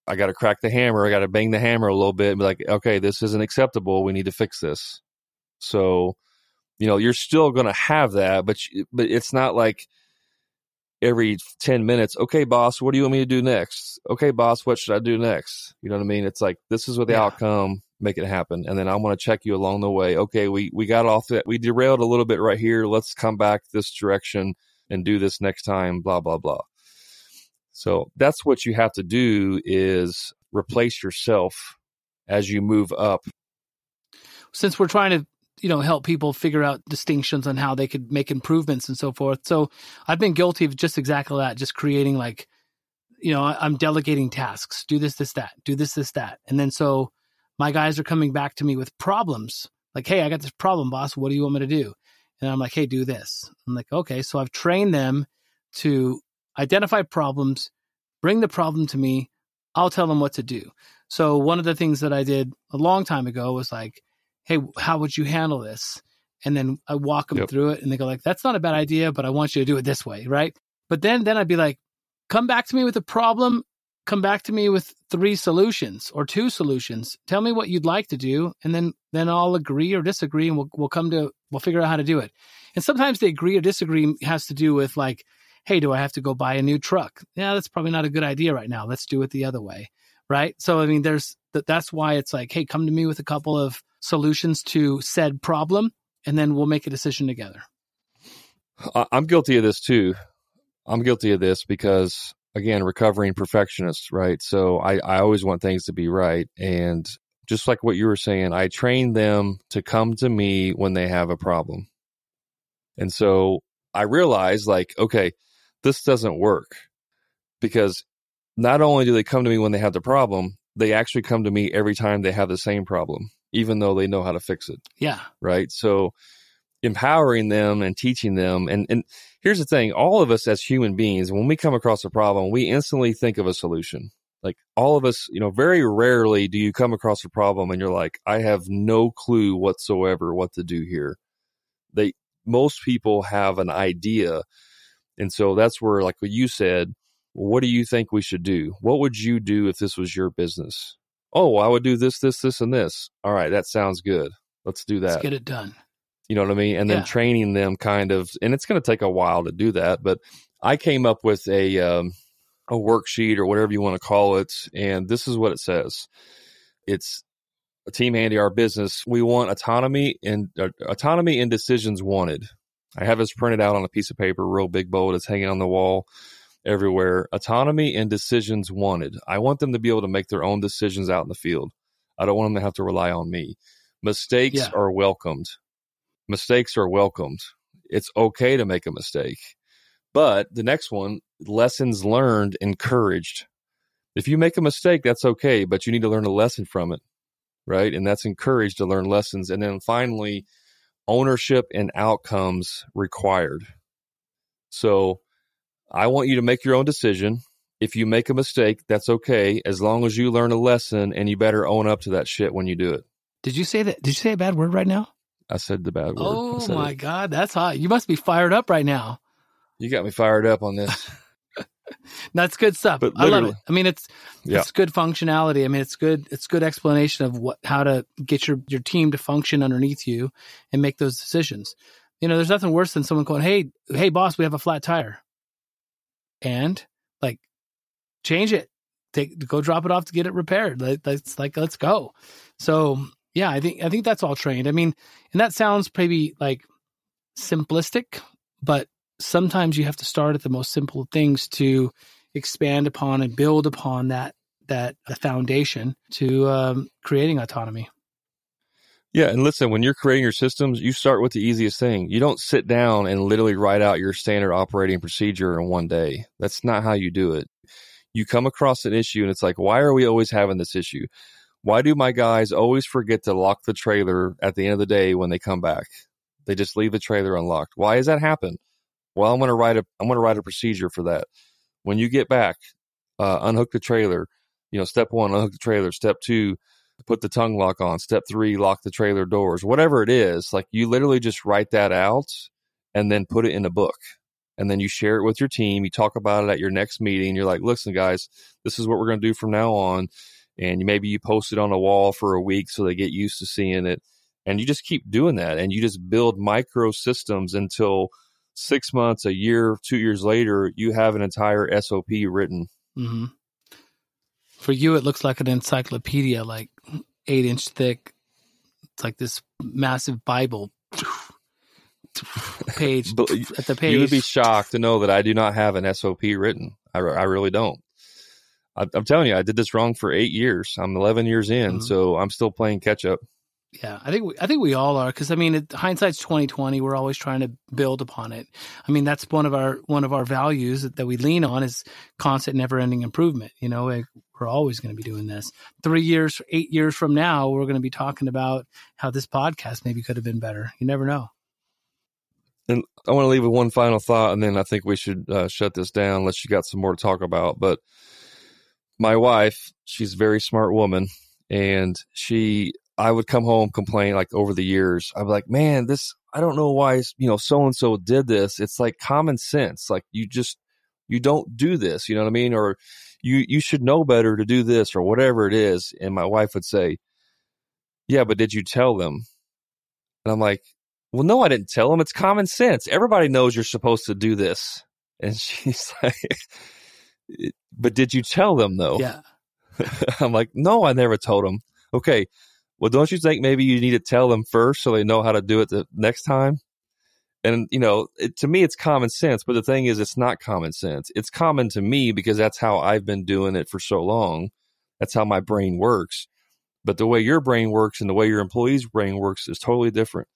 I got to crack the hammer. I got to bang the hammer a little bit and be like, okay, this isn't acceptable. We need to fix this. So, you know, you're still going to have that, but but it's not like every 10 minutes, okay, boss, what do you want me to do next? Okay, boss, what should I do next? You know what I mean? It's like this is what the yeah. outcome, make it happen. And then I want to check you along the way. Okay, we we got off that. We derailed a little bit right here. Let's come back this direction and do this next time, blah blah blah. So that's what you have to do is replace yourself as you move up. Since we're trying to, you know, help people figure out distinctions on how they could make improvements and so forth. So I've been guilty of just exactly that, just creating like, you know, I'm delegating tasks, do this, this, that, do this, this, that. And then so my guys are coming back to me with problems. Like, hey, I got this problem, boss. What do you want me to do? And I'm like, hey, do this. I'm like, okay. So I've trained them to identify problems, bring the problem to me. I'll tell them what to do. So one of the things that I did a long time ago was like, "Hey, how would you handle this?" And then I walk them yep. through it, and they go like, "That's not a bad idea, but I want you to do it this way, right?" But then then I'd be like, "Come back to me with a problem. Come back to me with three solutions or two solutions. Tell me what you'd like to do, and then then I'll agree or disagree, and we'll we'll come to we'll figure out how to do it." And sometimes the agree or disagree has to do with like hey, do I have to go buy a new truck? Yeah, that's probably not a good idea right now. Let's do it the other way. Right. So, I mean, there's that's why it's like, hey, come to me with a couple of solutions to said problem, and then we'll make a decision together. I'm guilty of this too. I'm guilty of this because, again, recovering perfectionist, right? So I, I always want things to be right. And just like what you were saying, I train them to come to me when they have a problem. And so I realized, like, okay, this doesn't work because not only do they come to me when they have the problem, they actually come to me every time they have the same problem, even though they know how to fix it. Yeah. Right. So empowering them and teaching them. And, and here's the thing all of us as human beings, when we come across a problem, we instantly think of a solution. Like all of us, you know, very rarely do you come across a problem and you're like, I have no clue whatsoever what to do here. They most people have an idea. And so that's where, like what you said, what do you think we should do? What would you do if this was your business? Oh, I would do this, this, this, and this. All right, that sounds good. Let's do that. Let's get it done. You know what I mean? And then Yeah. training them kind of, and it's going to take a while to do that. But I came up with a um, a worksheet or whatever you want to call it, and this is what it says. It's a team handy our business. We want autonomy and uh, autonomy and decisions wanted. I have this printed out on a piece of paper, real big bold. It's hanging on the wall everywhere. Autonomy and decisions wanted. I want them to be able to make their own decisions out in the field. I don't want them to have to rely on me. Mistakes Yeah. are welcomed. Mistakes are welcomed. It's okay to make a mistake. But the next one, lessons learned, encouraged. If you make a mistake, that's okay, but you need to learn a lesson from it, right? And that's encouraged to learn lessons. And then finally, ownership and outcomes required. So I want you to make your own decision. If you make a mistake, that's okay, as long as you learn a lesson and you better own up to that shit when you do it. Did you say that? Did you say a bad word right now? I said the bad word. Oh my it. God, that's hot. You must be fired up right now. You got me fired up on this. That's good stuff. I love it. I mean, it's Yeah. it's good functionality. I mean, it's good. It's good explanation of what how to get your your team to function underneath you and make those decisions. You know, there's nothing worse than someone going, "Hey, hey, boss, we have a flat tire," and like change it, take go drop it off to get it repaired. Let, let's like let's go. So yeah, I think I think that's all trained. I mean, and that sounds maybe like simplistic, but sometimes you have to start at the most simple things to expand upon and build upon that that foundation to um, creating autonomy. Yeah, and listen, when you're creating your systems, you start with the easiest thing. You don't sit down and literally write out your standard operating procedure in one day. That's not how you do it. You come across an issue and it's like, why are we always having this issue? Why do my guys always forget to lock the trailer at the end of the day when they come back? They just leave the trailer unlocked. Why does that happen? Well, I'm going to write a I'm going to write a procedure for that. When you get back, uh, unhook the trailer. You know, step one, unhook the trailer. Step two, put the tongue lock on. Step three, lock the trailer doors. Whatever it is, like you literally just write that out and then put it in a book. And then you share it with your team. You talk about it at your next meeting. You're like, listen, guys, this is what we're going to do from now on. And maybe you post it on a wall for a week so they get used to seeing it. And you just keep doing that. And you just build micro systems until six months, a year, two years later, you have an entire SOP written. hmm For you, it looks like an encyclopedia, like eight inch thick. It's like this massive Bible. Page at the page. You would be shocked to know that I do not have an SOP written. I, I really don't. I, I'm telling you, I did this wrong for eight years. I'm 11 years in, Mhm. so I'm still playing catch up. Yeah, I think we, I think we all are because I mean, it, hindsight's twenty twenty. We're always trying to build upon it. I mean, that's one of our one of our values that, that we lean on is constant, never ending improvement. You know, like, we're always going to be doing this. Three years, eight years from now, we're going to be talking about how this podcast maybe could have been better. You never know. And I want to leave with one final thought, and then I think we should uh, shut this down unless you got some more to talk about. But my wife, she's a very smart woman, and she, I would come home complain like over the years. I'm like, man, this, I don't know why, you know, so and so did this. It's like common sense. Like you just, you don't do this. You know what I mean? Or you, you should know better to do this or whatever it is. And my wife would say, yeah, but did you tell them? And I'm like, well, no, I didn't tell them. It's common sense. Everybody knows you're supposed to do this. And she's like, but did you tell them though? Yeah, I'm like, no, I never told them. Okay. Well, don't you think maybe you need to tell them first so they know how to do it the next time? And, you know, it, to me, it's common sense. But the thing is, it's not common sense. It's common to me because that's how I've been doing it for so long. That's how my brain works. But the way your brain works and the way your employee's brain works is totally different.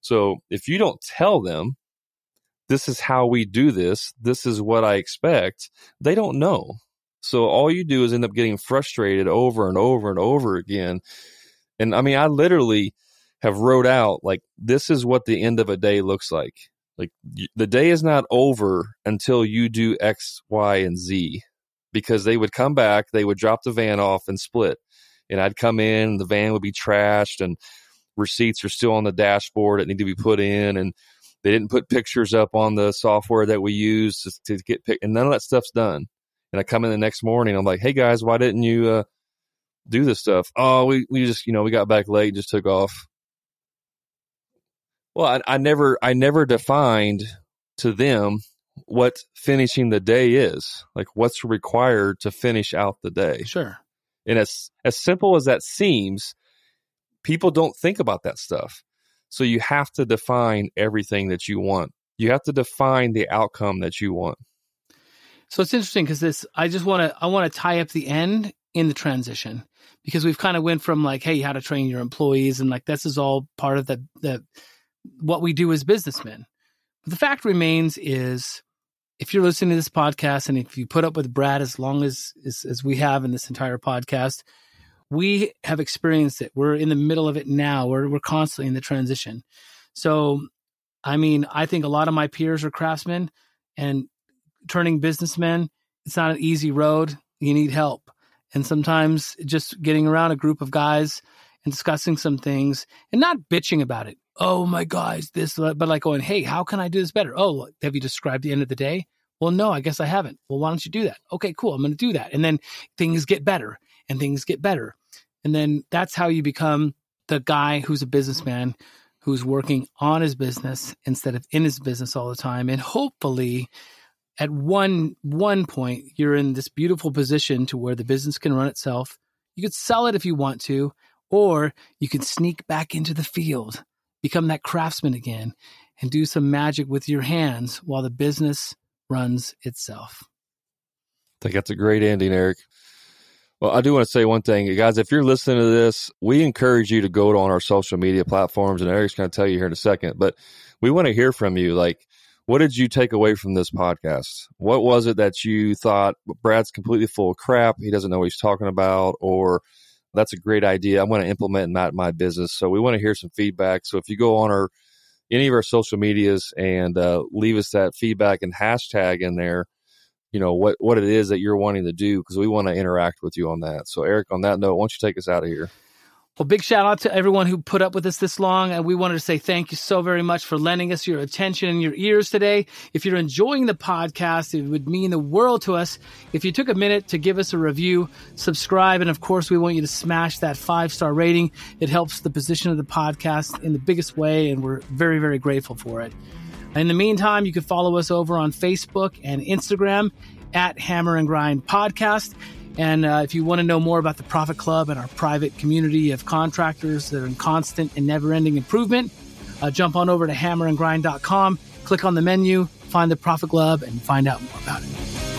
So if you don't tell them, this is how we do this, this is what I expect, they don't know. So all you do is end up getting frustrated over and over and over again. And I mean, I literally have wrote out like this is what the end of a day looks like. Like the day is not over until you do X, Y, and Z. Because they would come back, they would drop the van off and split. And I'd come in, the van would be trashed and receipts are still on the dashboard that need to be put in and They didn't put pictures up on the software that we use to, to get pick, and none of that stuff's done. And I come in the next morning, I'm like, "Hey guys, why didn't you uh, do this stuff?" Oh, we we just you know we got back late, just took off. Well, I, I never I never defined to them what finishing the day is. Like what's required to finish out the day. Sure. And as as simple as that seems, people don't think about that stuff. So you have to define everything that you want. You have to define the outcome that you want. So it's interesting because this I just want to I want to tie up the end in the transition because we've kind of went from like hey how to train your employees and like this is all part of the the what we do as businessmen. But the fact remains is if you're listening to this podcast and if you put up with Brad as long as, as, as we have in this entire podcast, we have experienced it. We're in the middle of it now. We're we're constantly in the transition. So, I mean, I think a lot of my peers are craftsmen and turning businessmen. It's not an easy road. You need help, and sometimes just getting around a group of guys and discussing some things and not bitching about it oh my guys, this, uh, but like going, hey, how can I do this better? Oh, have you described the end of the day? Well, no, I guess I haven't. Well, why don't you do that? Okay, cool. I'm going to do that. And then things get better and things get better. And then that's how you become the guy who's a businessman who's working on his business instead of in his business all the time. And hopefully, at one one point, you're in this beautiful position to where the business can run itself. You could sell it if you want to, or you can sneak back into the field become that craftsman again and do some magic with your hands while the business runs itself. I think that's a great ending, Eric. Well, I do want to say one thing, guys. If you're listening to this, we encourage you to go on our social media platforms, and Eric's going to tell you here in a second. But we want to hear from you. Like, what did you take away from this podcast? What was it that you thought Brad's completely full of crap? He doesn't know what he's talking about, or that's a great idea. I'm going to implement that in my, business. So we want to hear some feedback. So if you go on our any of our social medias and uh, leave us that feedback and hashtag in there, you know what what it is that you're wanting to do because we want to interact with you on that. So Eric, on that note, why don't you take us out of here? Well, big shout out to everyone who put up with us this long. And we wanted to say thank you so very much for lending us your attention and your ears today. If you're enjoying the podcast, it would mean the world to us if you took a minute to give us a review, subscribe, and of course, we want you to smash that five star rating. It helps the position of the podcast in the biggest way, and we're very, very grateful for it. In the meantime, you can follow us over on Facebook and Instagram at Hammer and Grind Podcast. And uh, if you want to know more about the Profit Club and our private community of contractors that are in constant and never ending improvement, uh, jump on over to hammerandgrind.com, click on the menu, find the Profit Club, and find out more about it.